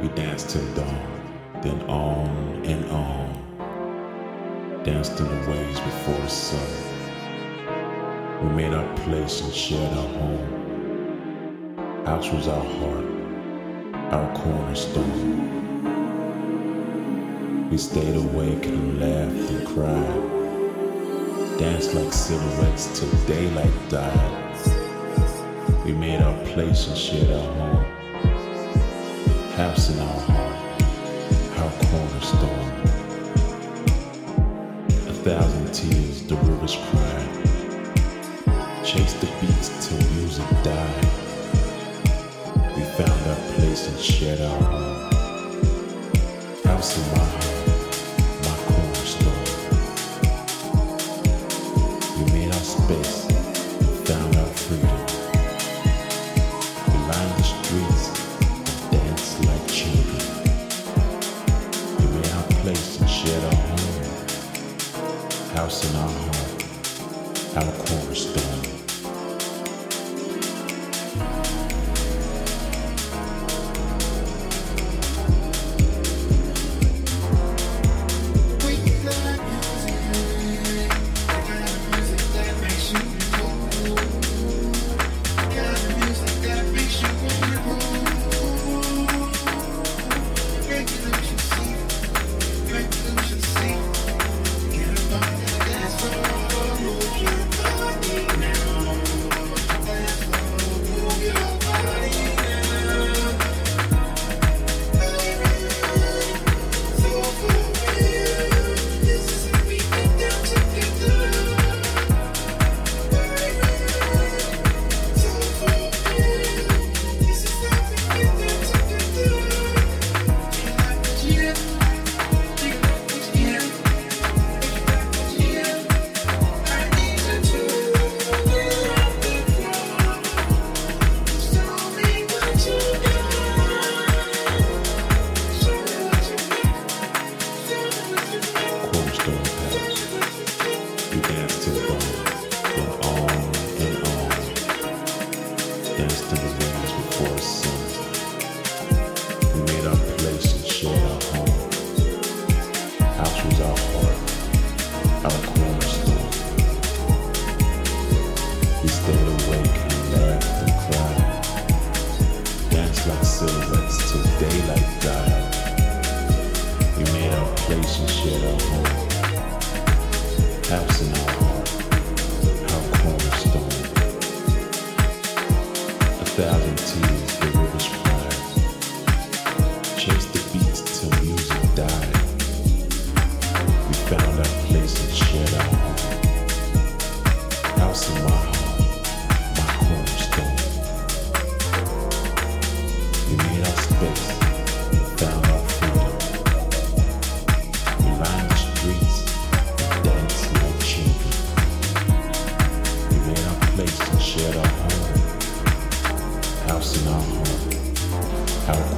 We danced till dawn, then on and on. Danced in the waves before the sun. We made our place and shared our home. House was our heart, our cornerstone. We stayed awake and laughed and cried. Danced like silhouettes till daylight died. We made our place and shared our home. In our heart, our cornerstone. A thousand tears, the rivers cry, chase the beats till music died. We found our place and shared our home. My heart, shared our home. House in our home, our